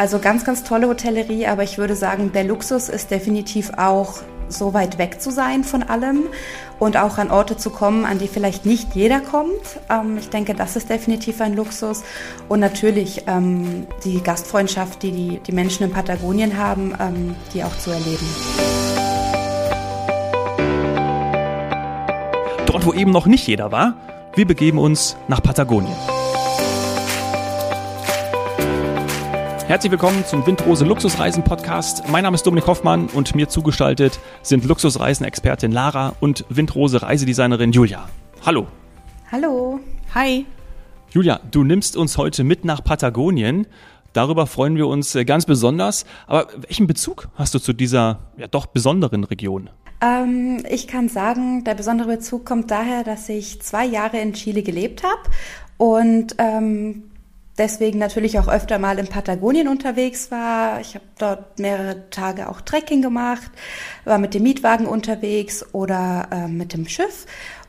Also ganz, ganz tolle Hotellerie, aber ich würde sagen, der Luxus ist definitiv auch so weit weg zu sein von allem und auch an Orte zu kommen, an die vielleicht nicht jeder kommt. Ähm, ich denke, das ist definitiv ein Luxus. Und natürlich ähm, die Gastfreundschaft, die, die die Menschen in Patagonien haben, ähm, die auch zu erleben. Dort, wo eben noch nicht jeder war, wir begeben uns nach Patagonien. Herzlich willkommen zum Windrose Luxusreisen Podcast. Mein Name ist Dominik Hoffmann und mir zugestaltet sind Luxusreisen-Expertin Lara und Windrose Reisedesignerin Julia. Hallo. Hallo. Hi. Julia, du nimmst uns heute mit nach Patagonien. Darüber freuen wir uns äh, ganz besonders. Aber welchen Bezug hast du zu dieser ja doch besonderen Region? Ähm, ich kann sagen, der besondere Bezug kommt daher, dass ich zwei Jahre in Chile gelebt habe und ähm, deswegen natürlich auch öfter mal in Patagonien unterwegs war. Ich habe dort mehrere Tage auch Trekking gemacht, war mit dem Mietwagen unterwegs oder äh, mit dem Schiff.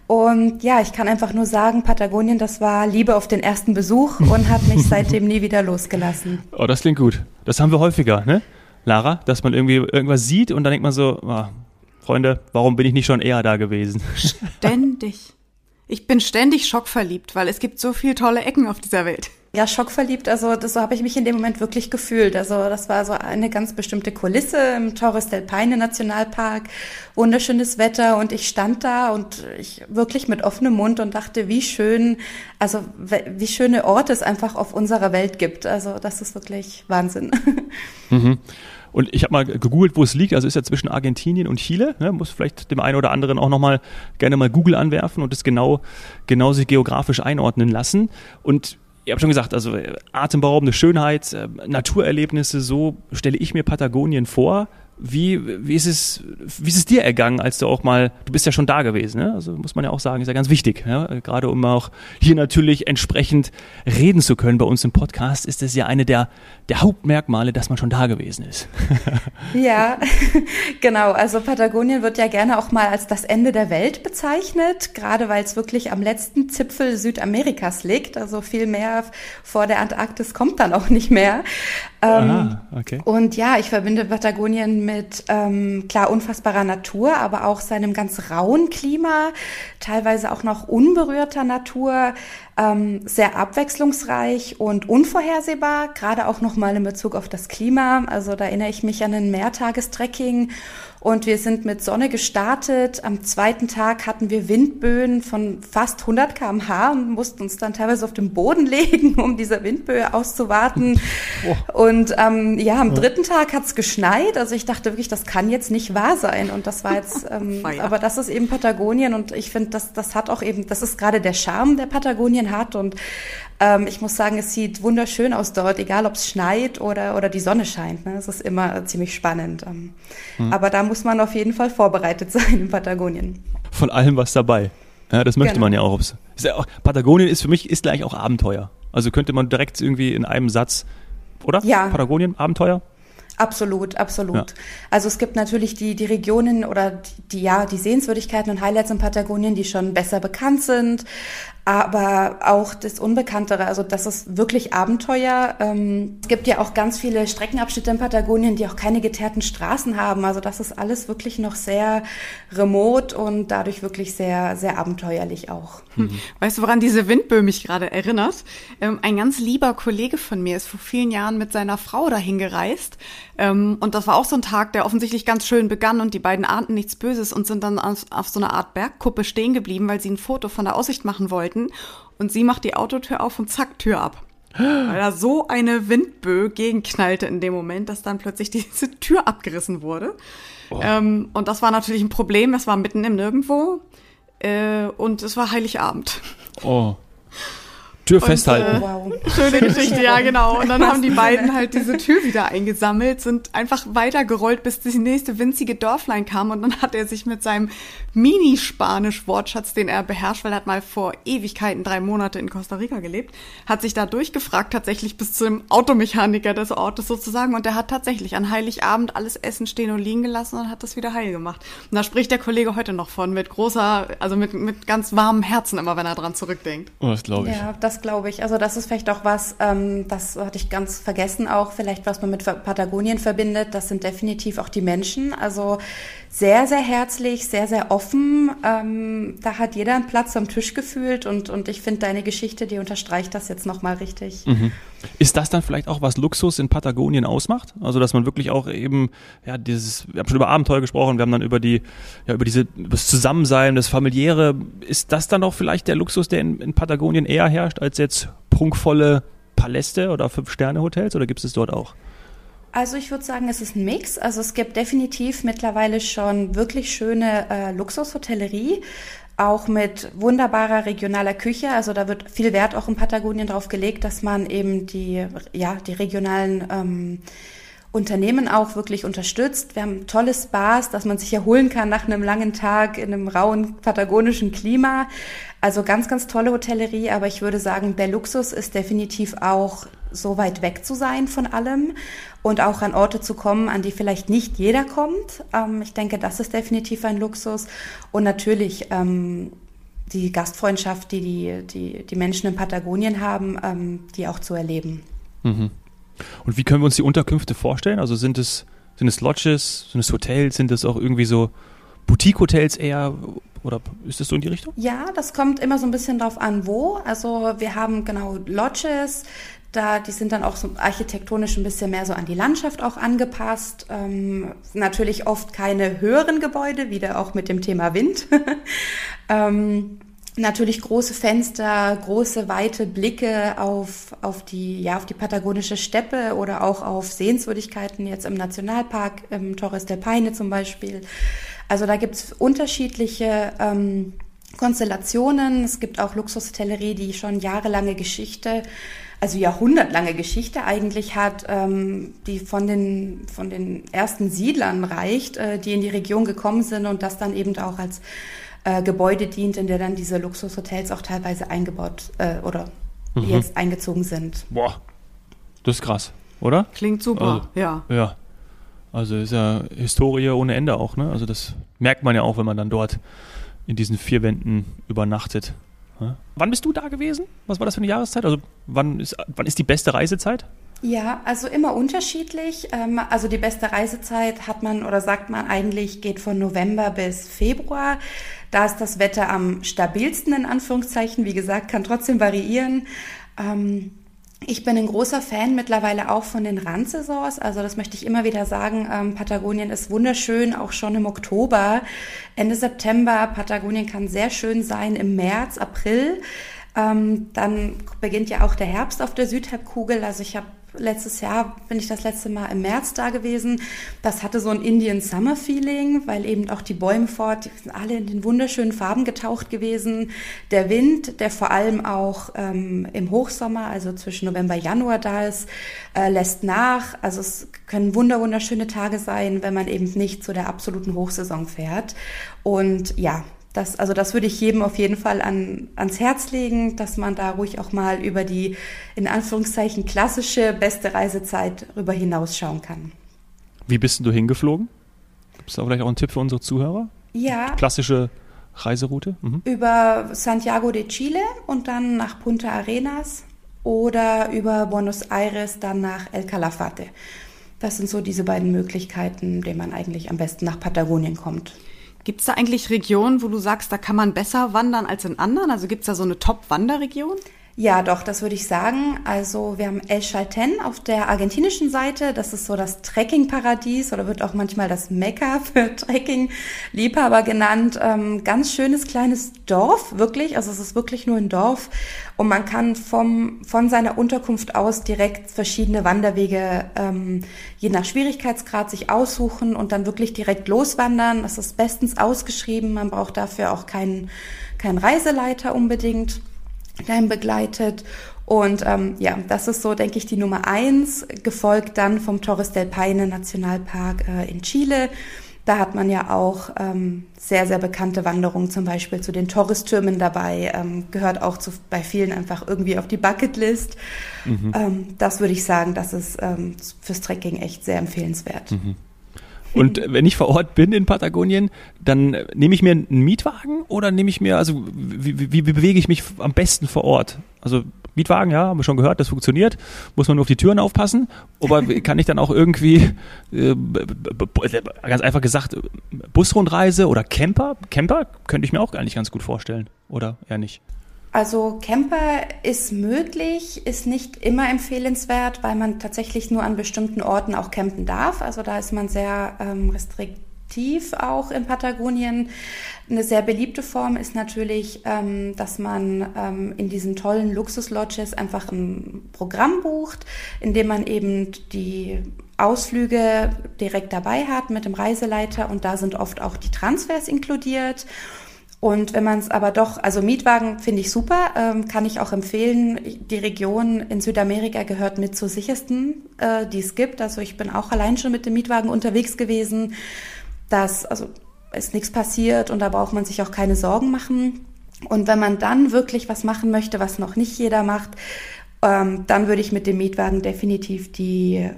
Und ja, ich kann einfach nur sagen, Patagonien, das war Liebe auf den ersten Besuch und hat mich seitdem nie wieder losgelassen. Oh, das klingt gut. Das haben wir häufiger, ne? Lara, dass man irgendwie irgendwas sieht und dann denkt man so, oh, Freunde, warum bin ich nicht schon eher da gewesen? Ständig. Ich bin ständig schockverliebt, weil es gibt so viele tolle Ecken auf dieser Welt ja, schockverliebt. Also das, so habe ich mich in dem Moment wirklich gefühlt. Also das war so eine ganz bestimmte Kulisse im Torres del Paine Nationalpark, wunderschönes Wetter und ich stand da und ich wirklich mit offenem Mund und dachte, wie schön, also wie schöne Orte es einfach auf unserer Welt gibt. Also das ist wirklich Wahnsinn. Mhm. Und ich habe mal gegoogelt, wo es liegt. Also ist ja zwischen Argentinien und Chile. Ne? Muss vielleicht dem einen oder anderen auch nochmal gerne mal Google anwerfen und es genau, genau sich geografisch einordnen lassen. Und ihr habt schon gesagt, also äh, atemberaubende Schönheit, äh, Naturerlebnisse, so stelle ich mir Patagonien vor. Wie, wie, ist es, wie ist es dir ergangen, als du auch mal, du bist ja schon da gewesen, ne? also muss man ja auch sagen, ist ja ganz wichtig, ja? gerade um auch hier natürlich entsprechend reden zu können bei uns im Podcast, ist es ja eine der, der Hauptmerkmale, dass man schon da gewesen ist. ja, genau, also Patagonien wird ja gerne auch mal als das Ende der Welt bezeichnet, gerade weil es wirklich am letzten Zipfel Südamerikas liegt, also viel mehr vor der Antarktis kommt dann auch nicht mehr. Ähm, Aha, okay. Und ja, ich verbinde Patagonien mit ähm, klar unfassbarer Natur, aber auch seinem ganz rauen Klima, teilweise auch noch unberührter Natur, ähm, sehr abwechslungsreich und unvorhersehbar, gerade auch nochmal in Bezug auf das Klima. Also da erinnere ich mich an ein Mehrtagestrekking und wir sind mit Sonne gestartet. Am zweiten Tag hatten wir Windböen von fast 100 km/h und mussten uns dann teilweise auf den Boden legen, um diese Windböe auszuwarten. Oh. Und ähm, ja, am dritten Tag hat's geschneit. Also ich dachte wirklich, das kann jetzt nicht wahr sein. Und das war jetzt, ähm, aber das ist eben Patagonien und ich finde, das, das hat auch eben, das ist gerade der Charme, der Patagonien hat. Und ähm, ich muss sagen, es sieht wunderschön aus dort, egal ob es schneit oder, oder die Sonne scheint. Ne? Es ist immer ziemlich spannend. Ähm, mhm. Aber da muss man auf jeden Fall vorbereitet sein in Patagonien. Von allem was dabei. Ja, das möchte genau. man ja auch. Ist ja auch. Patagonien ist für mich ist gleich auch Abenteuer. Also könnte man direkt irgendwie in einem Satz, oder? Ja. Patagonien, Abenteuer? Absolut, absolut. Ja. Also es gibt natürlich die, die Regionen oder die, ja, die Sehenswürdigkeiten und Highlights in Patagonien, die schon besser bekannt sind aber auch das Unbekanntere, also das ist wirklich Abenteuer. Ähm, es gibt ja auch ganz viele Streckenabschnitte in Patagonien, die auch keine geteerten Straßen haben. Also das ist alles wirklich noch sehr remote und dadurch wirklich sehr, sehr abenteuerlich auch. Mhm. Weißt du, woran diese Windböe mich gerade erinnert? Ähm, ein ganz lieber Kollege von mir ist vor vielen Jahren mit seiner Frau dahin gereist. Ähm, und das war auch so ein Tag, der offensichtlich ganz schön begann und die beiden ahnten nichts Böses und sind dann auf, auf so einer Art Bergkuppe stehen geblieben, weil sie ein Foto von der Aussicht machen wollten wollten. Und sie macht die Autotür auf und zack, Tür ab. Weil da so eine Windböe gegenknallte in dem Moment, dass dann plötzlich diese Tür abgerissen wurde. Oh. Ähm, und das war natürlich ein Problem. Es war mitten im Nirgendwo. Äh, und es war Heiligabend. Oh. Tür und, festhalten. Äh, wow. Schöne Geschichte, ja genau. Und dann haben die beiden halt diese Tür wieder eingesammelt, sind einfach weitergerollt, bis das nächste winzige Dörflein kam. Und dann hat er sich mit seinem Mini-Spanisch-Wortschatz, den er beherrscht, weil er hat mal vor Ewigkeiten drei Monate in Costa Rica gelebt, hat sich da durchgefragt, tatsächlich bis zu dem Automechaniker des Ortes sozusagen. Und der hat tatsächlich an Heiligabend alles Essen stehen und liegen gelassen und hat das wieder heil gemacht. Und da spricht der Kollege heute noch von, mit großer, also mit, mit ganz warmem Herzen immer, wenn er dran zurückdenkt. Oh, das glaube ich. Ja, das das, glaube ich. Also das ist vielleicht auch was, ähm, das hatte ich ganz vergessen auch, vielleicht was man mit Patagonien verbindet. Das sind definitiv auch die Menschen. Also sehr, sehr herzlich, sehr, sehr offen. Ähm, da hat jeder einen Platz am Tisch gefühlt und, und ich finde deine Geschichte, die unterstreicht das jetzt nochmal richtig. Mhm. Ist das dann vielleicht auch, was Luxus in Patagonien ausmacht? Also, dass man wirklich auch eben, ja, dieses, wir haben schon über Abenteuer gesprochen, wir haben dann über die, ja, über diese, das Zusammensein, das Familiäre. Ist das dann auch vielleicht der Luxus, der in, in Patagonien eher herrscht, als jetzt prunkvolle Paläste oder Fünf-Sterne-Hotels oder gibt es dort auch? Also ich würde sagen, es ist ein Mix. Also es gibt definitiv mittlerweile schon wirklich schöne äh, Luxushotellerie, auch mit wunderbarer regionaler Küche. Also da wird viel Wert auch in Patagonien drauf gelegt, dass man eben die, ja, die regionalen ähm, Unternehmen auch wirklich unterstützt. Wir haben tolle Spas, dass man sich erholen kann nach einem langen Tag in einem rauen patagonischen Klima. Also ganz, ganz tolle Hotellerie, aber ich würde sagen, der Luxus ist definitiv auch so weit weg zu sein von allem und auch an Orte zu kommen, an die vielleicht nicht jeder kommt. Ähm, ich denke, das ist definitiv ein Luxus. Und natürlich ähm, die Gastfreundschaft, die die, die die Menschen in Patagonien haben, ähm, die auch zu erleben. Mhm. Und wie können wir uns die Unterkünfte vorstellen? Also sind es, sind es Lodges, sind es Hotels, sind es auch irgendwie so Boutique-Hotels eher oder ist das so in die Richtung? Ja, das kommt immer so ein bisschen drauf an, wo. Also wir haben genau Lodges, da, die sind dann auch so architektonisch ein bisschen mehr so an die Landschaft auch angepasst. Ähm, natürlich oft keine höheren Gebäude, wieder auch mit dem Thema Wind. ähm, natürlich große Fenster, große weite Blicke auf, auf die, ja, auf die patagonische Steppe oder auch auf Sehenswürdigkeiten jetzt im Nationalpark, im Torres del Paine zum Beispiel. Also da gibt's unterschiedliche ähm, Konstellationen. Es gibt auch Luxushotellerie, die schon jahrelange Geschichte, also jahrhundertlange Geschichte eigentlich hat, ähm, die von den, von den ersten Siedlern reicht, äh, die in die Region gekommen sind und das dann eben auch als äh, Gebäude dient, in der dann diese Luxushotels auch teilweise eingebaut äh, oder mhm. jetzt eingezogen sind. Boah, das ist krass, oder? Klingt super, also, ja. Ja. Also ist ja Historie ohne Ende auch, ne? Also das merkt man ja auch, wenn man dann dort in diesen vier Wänden übernachtet. Wann bist du da gewesen? Was war das für eine Jahreszeit? Also wann ist, wann ist die beste Reisezeit? Ja, also immer unterschiedlich. Ähm, also die beste Reisezeit hat man oder sagt man eigentlich geht von November bis Februar. Da ist das Wetter am stabilsten in Anführungszeichen. Wie gesagt, kann trotzdem variieren. Ähm, ich bin ein großer Fan mittlerweile auch von den Randsaisons. Also das möchte ich immer wieder sagen. Ähm, Patagonien ist wunderschön, auch schon im Oktober, Ende September. Patagonien kann sehr schön sein im März, April. Ähm, dann beginnt ja auch der Herbst auf der Südhalbkugel. Also ich habe letztes Jahr bin ich das letzte Mal im März da gewesen. Das hatte so ein Indian Summer Feeling, weil eben auch die Bäume fort, die sind alle in den wunderschönen Farben getaucht gewesen. Der Wind, der vor allem auch ähm, im Hochsommer, also zwischen November Januar da ist, äh, lässt nach. Also es können wunder wunderschöne Tage sein, wenn man eben nicht zu der absoluten Hochsaison fährt. Und ja, das, also das würde ich jedem auf jeden Fall an, ans Herz legen, dass man da ruhig auch mal über die, in Anführungszeichen, klassische beste Reisezeit rüber hinausschauen kann. Wie bist du hingeflogen? Gibt es da vielleicht auch einen Tipp für unsere Zuhörer? Ja. Klassische Reiseroute? Mhm. Über Santiago de Chile und dann nach Punta Arenas oder über Buenos Aires dann nach El Calafate. Das sind so diese beiden Möglichkeiten, denen man eigentlich am besten nach Patagonien kommt. Gibt es da eigentlich Regionen, wo du sagst, da kann man besser wandern als in anderen? Also gibt es da so eine Top-Wanderregion? Ja, doch, das würde ich sagen. Also wir haben El Chalten auf der argentinischen Seite. Das ist so das Trekking-Paradies oder wird auch manchmal das Mekka für Trekking-Liebhaber genannt. Ähm, ganz schönes kleines Dorf, wirklich. Also es ist wirklich nur ein Dorf. Und man kann vom, von seiner Unterkunft aus direkt verschiedene Wanderwege ähm, je nach Schwierigkeitsgrad sich aussuchen und dann wirklich direkt loswandern. Das ist bestens ausgeschrieben. Man braucht dafür auch keinen, keinen Reiseleiter unbedingt klein begleitet. Und ähm, ja, das ist so, denke ich, die Nummer eins, gefolgt dann vom Torres del Paine Nationalpark äh, in Chile. Da hat man ja auch ähm, sehr, sehr bekannte Wanderungen, zum Beispiel zu den Torres-Türmen dabei, ähm, gehört auch zu, bei vielen einfach irgendwie auf die Bucketlist. Mhm. Ähm, das würde ich sagen, das ist ähm, fürs Trekking echt sehr empfehlenswert. Mhm. Und wenn ich vor Ort bin in Patagonien, dann nehme ich mir einen Mietwagen oder nehme ich mir, also wie, wie, wie bewege ich mich am besten vor Ort? Also Mietwagen, ja, haben wir schon gehört, das funktioniert. Muss man nur auf die Türen aufpassen. Aber kann ich dann auch irgendwie, äh, ganz einfach gesagt, Busrundreise oder Camper? Camper könnte ich mir auch eigentlich ganz gut vorstellen. Oder eher nicht? Also Camper ist möglich, ist nicht immer empfehlenswert, weil man tatsächlich nur an bestimmten Orten auch campen darf. Also da ist man sehr ähm, restriktiv auch in Patagonien. Eine sehr beliebte Form ist natürlich, ähm, dass man ähm, in diesen tollen Luxuslodges einfach ein Programm bucht, in dem man eben die Ausflüge direkt dabei hat mit dem Reiseleiter und da sind oft auch die Transfers inkludiert. Und wenn man es aber doch, also Mietwagen finde ich super, ähm, kann ich auch empfehlen. Die Region in Südamerika gehört mit zur sichersten, äh, die es gibt. Also ich bin auch allein schon mit dem Mietwagen unterwegs gewesen. Das, also ist nichts passiert und da braucht man sich auch keine Sorgen machen. Und wenn man dann wirklich was machen möchte, was noch nicht jeder macht, ähm, dann würde ich mit dem Mietwagen definitiv die äh,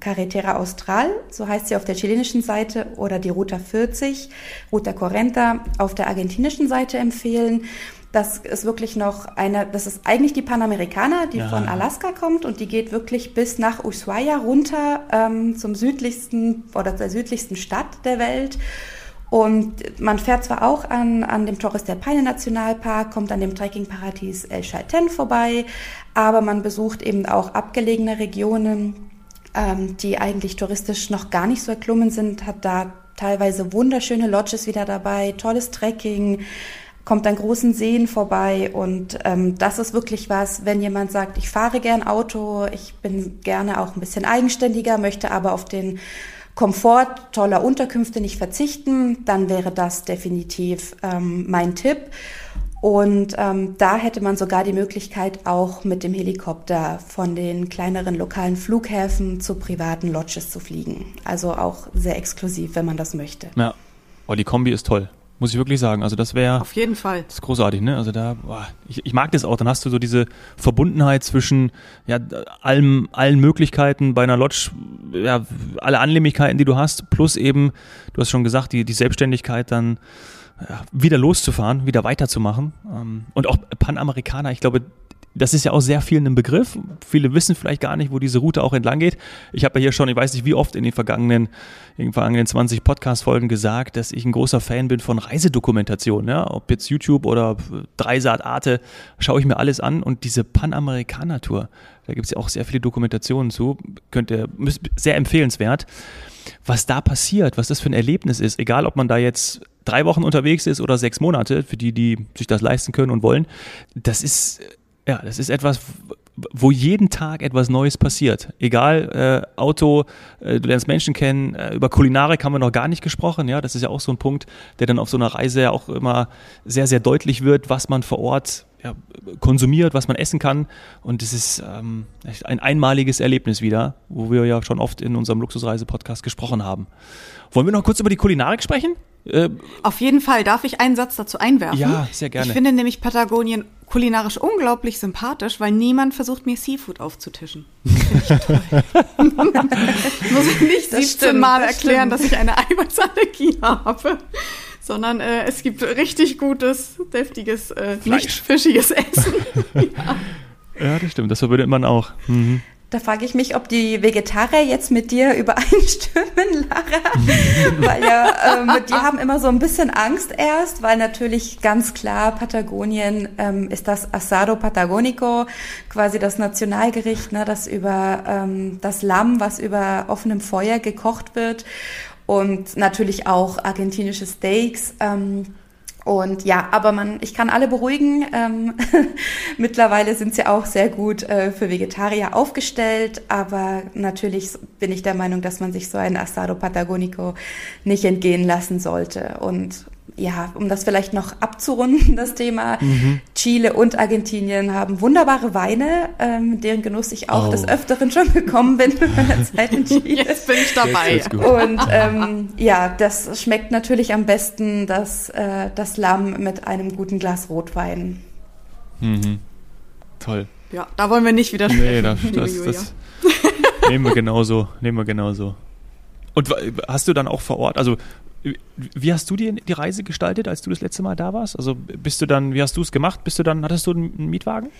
Carretera Austral, so heißt sie auf der chilenischen Seite, oder die Ruta 40, Ruta 40 auf der argentinischen Seite empfehlen. Das ist wirklich noch eine, das ist eigentlich die Panamericana, die ja. von Alaska kommt und die geht wirklich bis nach Ushuaia runter ähm, zum südlichsten oder der südlichsten Stadt der Welt. Und man fährt zwar auch an, an dem Torres del Paine Nationalpark, kommt an dem Trekkingparadies El Chalten vorbei, aber man besucht eben auch abgelegene Regionen, ähm, die eigentlich touristisch noch gar nicht so erklommen sind, hat da teilweise wunderschöne Lodges wieder dabei, tolles Trekking, kommt an großen Seen vorbei und ähm, das ist wirklich was, wenn jemand sagt, ich fahre gern Auto, ich bin gerne auch ein bisschen eigenständiger, möchte aber auf den Komfort toller Unterkünfte nicht verzichten, dann wäre das definitiv ähm, mein Tipp. Und ähm, da hätte man sogar die Möglichkeit, auch mit dem Helikopter von den kleineren lokalen Flughäfen zu privaten Lodges zu fliegen. Also auch sehr exklusiv, wenn man das möchte. Ja, oh, die Kombi ist toll. Muss ich wirklich sagen. Also das wäre. Auf jeden Fall. Das ist großartig, ne? Also da, boah, ich, ich mag das auch. Dann hast du so diese Verbundenheit zwischen ja, allem, allen Möglichkeiten bei einer Lodge, ja, alle Annehmlichkeiten, die du hast, plus eben, du hast schon gesagt, die, die Selbstständigkeit dann ja, wieder loszufahren, wieder weiterzumachen. Ähm, und auch Panamerikaner, ich glaube, das ist ja auch sehr vielen ein Begriff. Viele wissen vielleicht gar nicht, wo diese Route auch entlang geht. Ich habe ja hier schon, ich weiß nicht wie oft in den vergangenen, in den vergangenen 20 Podcast-Folgen gesagt, dass ich ein großer Fan bin von Reisedokumentation. Ja? Ob jetzt YouTube oder Dreisat Arte, schaue ich mir alles an. Und diese Panamerikaner-Tour, da gibt es ja auch sehr viele Dokumentationen zu, könnte, sehr empfehlenswert. Was da passiert, was das für ein Erlebnis ist, egal ob man da jetzt drei Wochen unterwegs ist oder sechs Monate, für die, die sich das leisten können und wollen, das ist, ja, das ist etwas, wo jeden Tag etwas Neues passiert. Egal, äh, Auto, äh, du lernst Menschen kennen, äh, über Kulinarik haben wir noch gar nicht gesprochen, ja, das ist ja auch so ein Punkt, der dann auf so einer Reise ja auch immer sehr, sehr deutlich wird, was man vor Ort ja, konsumiert, was man essen kann. Und es ist ähm, ein einmaliges Erlebnis wieder, wo wir ja schon oft in unserem Luxusreise-Podcast gesprochen haben. Wollen wir noch kurz über die Kulinarik sprechen? Äh, Auf jeden Fall. Darf ich einen Satz dazu einwerfen? Ja, sehr gerne. Ich finde nämlich Patagonien kulinarisch unglaublich sympathisch, weil niemand versucht, mir Seafood aufzutischen. Das toll. Muss ich nicht das 17 stimmt, Mal das erklären, stimmt. dass ich eine Eiweißallergie habe sondern äh, es gibt richtig gutes, deftiges, äh, nicht fischiges Essen. ja. ja. das stimmt, das verbindet man auch. Mhm. Da frage ich mich, ob die Vegetarier jetzt mit dir übereinstimmen, Lara, weil ja, ähm, die haben immer so ein bisschen Angst erst, weil natürlich ganz klar Patagonien ähm, ist das Asado Patagonico, quasi das Nationalgericht, ne, das über ähm, das Lamm, was über offenem Feuer gekocht wird und natürlich auch argentinische Steaks. Ähm, und ja, aber man, ich kann alle beruhigen. Ähm, mittlerweile sind sie auch sehr gut äh, für Vegetarier aufgestellt, aber natürlich bin ich der Meinung, dass man sich so ein Asado Patagonico nicht entgehen lassen sollte. Und ja, um das vielleicht noch abzurunden, das Thema, mhm. Chile und Argentinien haben wunderbare Weine, ähm, deren Genuss ich auch oh. des Öfteren schon gekommen bin in meiner Zeit in Chile. Jetzt bin ich dabei. Und ähm, ja, das schmeckt natürlich am besten das, äh, das Lamm mit einem guten Glas Rotwein. Mhm. Toll. Ja, da wollen wir nicht widersprechen. Nee, das, das, das nehmen wir genauso, nehmen wir genauso. Und hast du dann auch vor Ort, also wie hast du die, die Reise gestaltet, als du das letzte Mal da warst? Also bist du dann, wie hast du es gemacht? Bist du dann, hattest du einen Mietwagen?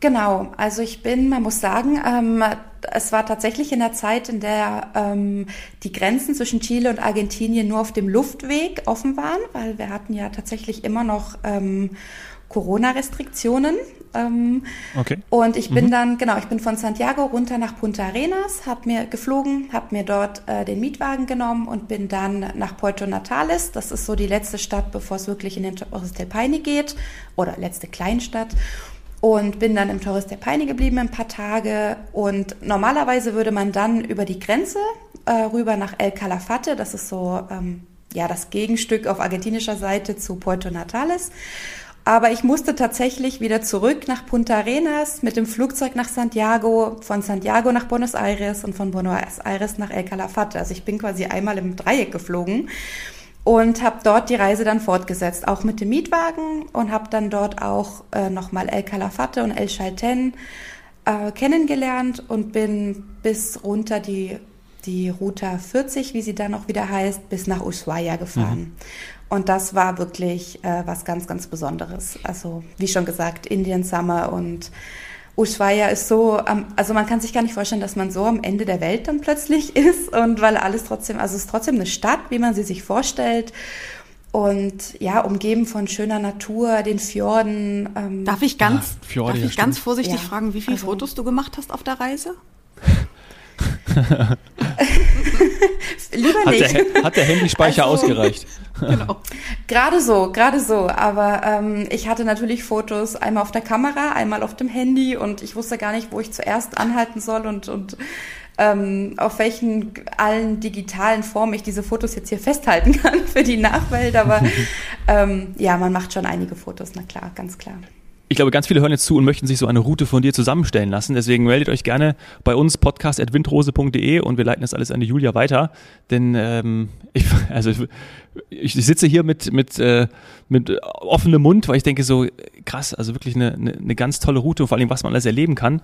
Genau, also ich bin, man muss sagen, ähm, es war tatsächlich in der Zeit, in der ähm, die Grenzen zwischen Chile und Argentinien nur auf dem Luftweg offen waren, weil wir hatten ja tatsächlich immer noch ähm, Corona-Restriktionen. Ähm, okay. Und ich bin mhm. dann, genau, ich bin von Santiago runter nach Punta Arenas, habe mir geflogen, habe mir dort äh, den Mietwagen genommen und bin dann nach Puerto Natales. Das ist so die letzte Stadt, bevor es wirklich in den Torres del Paine geht oder letzte Kleinstadt und bin dann im Torres der Peine geblieben ein paar Tage. Und normalerweise würde man dann über die Grenze äh, rüber nach El Calafate, das ist so ähm, ja das Gegenstück auf argentinischer Seite zu Puerto Natales. Aber ich musste tatsächlich wieder zurück nach Punta Arenas mit dem Flugzeug nach Santiago, von Santiago nach Buenos Aires und von Buenos Aires nach El Calafate. Also ich bin quasi einmal im Dreieck geflogen und habe dort die Reise dann fortgesetzt, auch mit dem Mietwagen und habe dann dort auch äh, nochmal El Calafate und El Chalten äh, kennengelernt und bin bis runter die, die Route 40, wie sie dann auch wieder heißt, bis nach Ushuaia gefahren. Mhm. Und das war wirklich äh, was ganz, ganz Besonderes. Also wie schon gesagt, Indian Summer und Ushuaia ist so, also man kann sich gar nicht vorstellen, dass man so am Ende der Welt dann plötzlich ist und weil alles trotzdem, also es ist trotzdem eine Stadt, wie man sie sich vorstellt und ja, umgeben von schöner Natur, den Fjorden. Ähm darf ich ganz, ja, Fjorde, darf ich ganz vorsichtig ja. fragen, wie viele also, Fotos du gemacht hast auf der Reise? Lieber nicht. Hat der, hat der Handyspeicher also, ausgereicht? genau. Gerade so, gerade so. Aber ähm, ich hatte natürlich Fotos einmal auf der Kamera, einmal auf dem Handy und ich wusste gar nicht, wo ich zuerst anhalten soll und, und ähm, auf welchen allen digitalen Formen ich diese Fotos jetzt hier festhalten kann für die Nachwelt. Aber ähm, ja, man macht schon einige Fotos, na klar, ganz klar ich glaube, ganz viele hören jetzt zu und möchten sich so eine Route von dir zusammenstellen lassen. Deswegen meldet euch gerne bei uns podcast.windrose.de und wir leiten das alles an die Julia weiter. Denn ähm, ich, also ich, ich sitze hier mit, mit, äh, mit offenem Mund, weil ich denke so, krass, also wirklich eine, eine, eine ganz tolle Route und vor allem, was man alles erleben kann.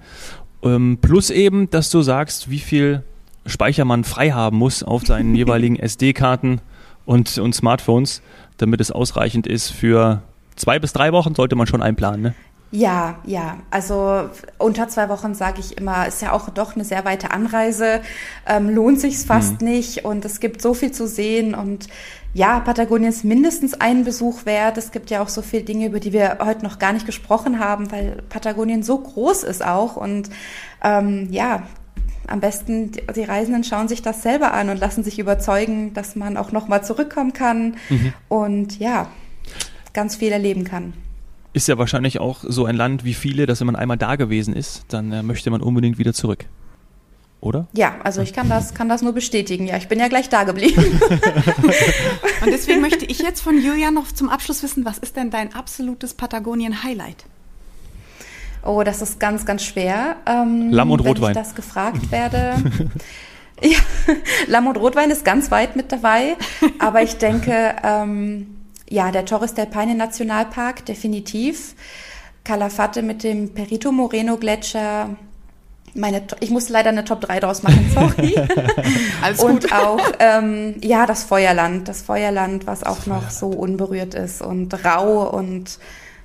Ähm, plus eben, dass du sagst, wie viel Speicher man frei haben muss auf seinen jeweiligen SD-Karten und, und Smartphones, damit es ausreichend ist für zwei bis drei Wochen sollte man schon einplanen, ne? Ja, ja. Also unter zwei Wochen sage ich immer, ist ja auch doch eine sehr weite Anreise, ähm, lohnt sich's fast mhm. nicht und es gibt so viel zu sehen und ja, Patagonien ist mindestens einen Besuch wert. Es gibt ja auch so viele Dinge, über die wir heute noch gar nicht gesprochen haben, weil Patagonien so groß ist auch und ähm, ja, am besten die Reisenden schauen sich das selber an und lassen sich überzeugen, dass man auch noch mal zurückkommen kann mhm. und ja, ganz viel erleben kann. Ist ja wahrscheinlich auch so ein Land wie viele, dass wenn man einmal da gewesen ist, dann äh, möchte man unbedingt wieder zurück. Oder? Ja, also ich kann das, kann das nur bestätigen. Ja, ich bin ja gleich da geblieben. Und deswegen möchte ich jetzt von Julia noch zum Abschluss wissen, was ist denn dein absolutes Patagonien-Highlight? Oh, das ist ganz, ganz schwer. Ähm, Lamm und Rotwein. Wenn ich das gefragt werde. ja, Lamm und Rotwein ist ganz weit mit dabei. Aber ich denke, ähm, ja, der Torres del Paine Nationalpark, definitiv. Calafate mit dem Perito Moreno Gletscher. Meine, ich muss leider eine Top 3 draus machen, sorry. Alles gut. Und auch, ähm, ja, das Feuerland. Das Feuerland, was auch noch so unberührt ist und rau und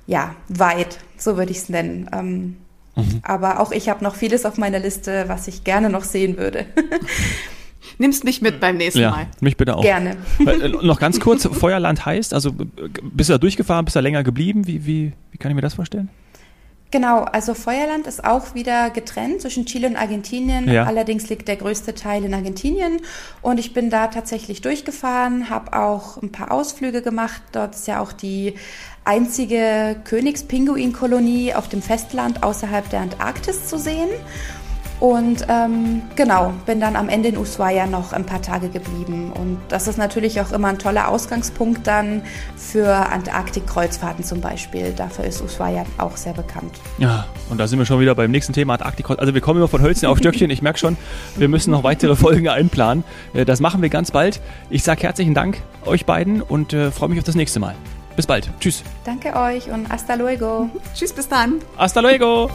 ja, weit, so würde ich es nennen. Ähm, mhm. Aber auch ich habe noch vieles auf meiner Liste, was ich gerne noch sehen würde. Nimmst mich mit beim nächsten ja, Mal. Mich bitte auch. Gerne. Äh, noch ganz kurz, Feuerland heißt, also bist du da durchgefahren, bist du da länger geblieben? Wie, wie, wie kann ich mir das vorstellen? Genau, also Feuerland ist auch wieder getrennt zwischen Chile und Argentinien. Ja. Allerdings liegt der größte Teil in Argentinien. Und ich bin da tatsächlich durchgefahren, habe auch ein paar Ausflüge gemacht. Dort ist ja auch die einzige Königspinguinkolonie auf dem Festland außerhalb der Antarktis zu sehen. Und ähm, genau, bin dann am Ende in Ushuaia noch ein paar Tage geblieben. Und das ist natürlich auch immer ein toller Ausgangspunkt dann für Antarktik-Kreuzfahrten zum Beispiel. Dafür ist Ushuaia auch sehr bekannt. Ja, und da sind wir schon wieder beim nächsten Thema antarktik Also wir kommen immer von Hölzchen auf Stöckchen. Ich merke schon, wir müssen noch weitere Folgen einplanen. Äh, das machen wir ganz bald. Ich sage herzlichen Dank euch beiden und äh, freue mich auf das nächste Mal. Bis bald. Tschüss. Danke euch und hasta luego. Tschüss, bis dann. Hasta luego.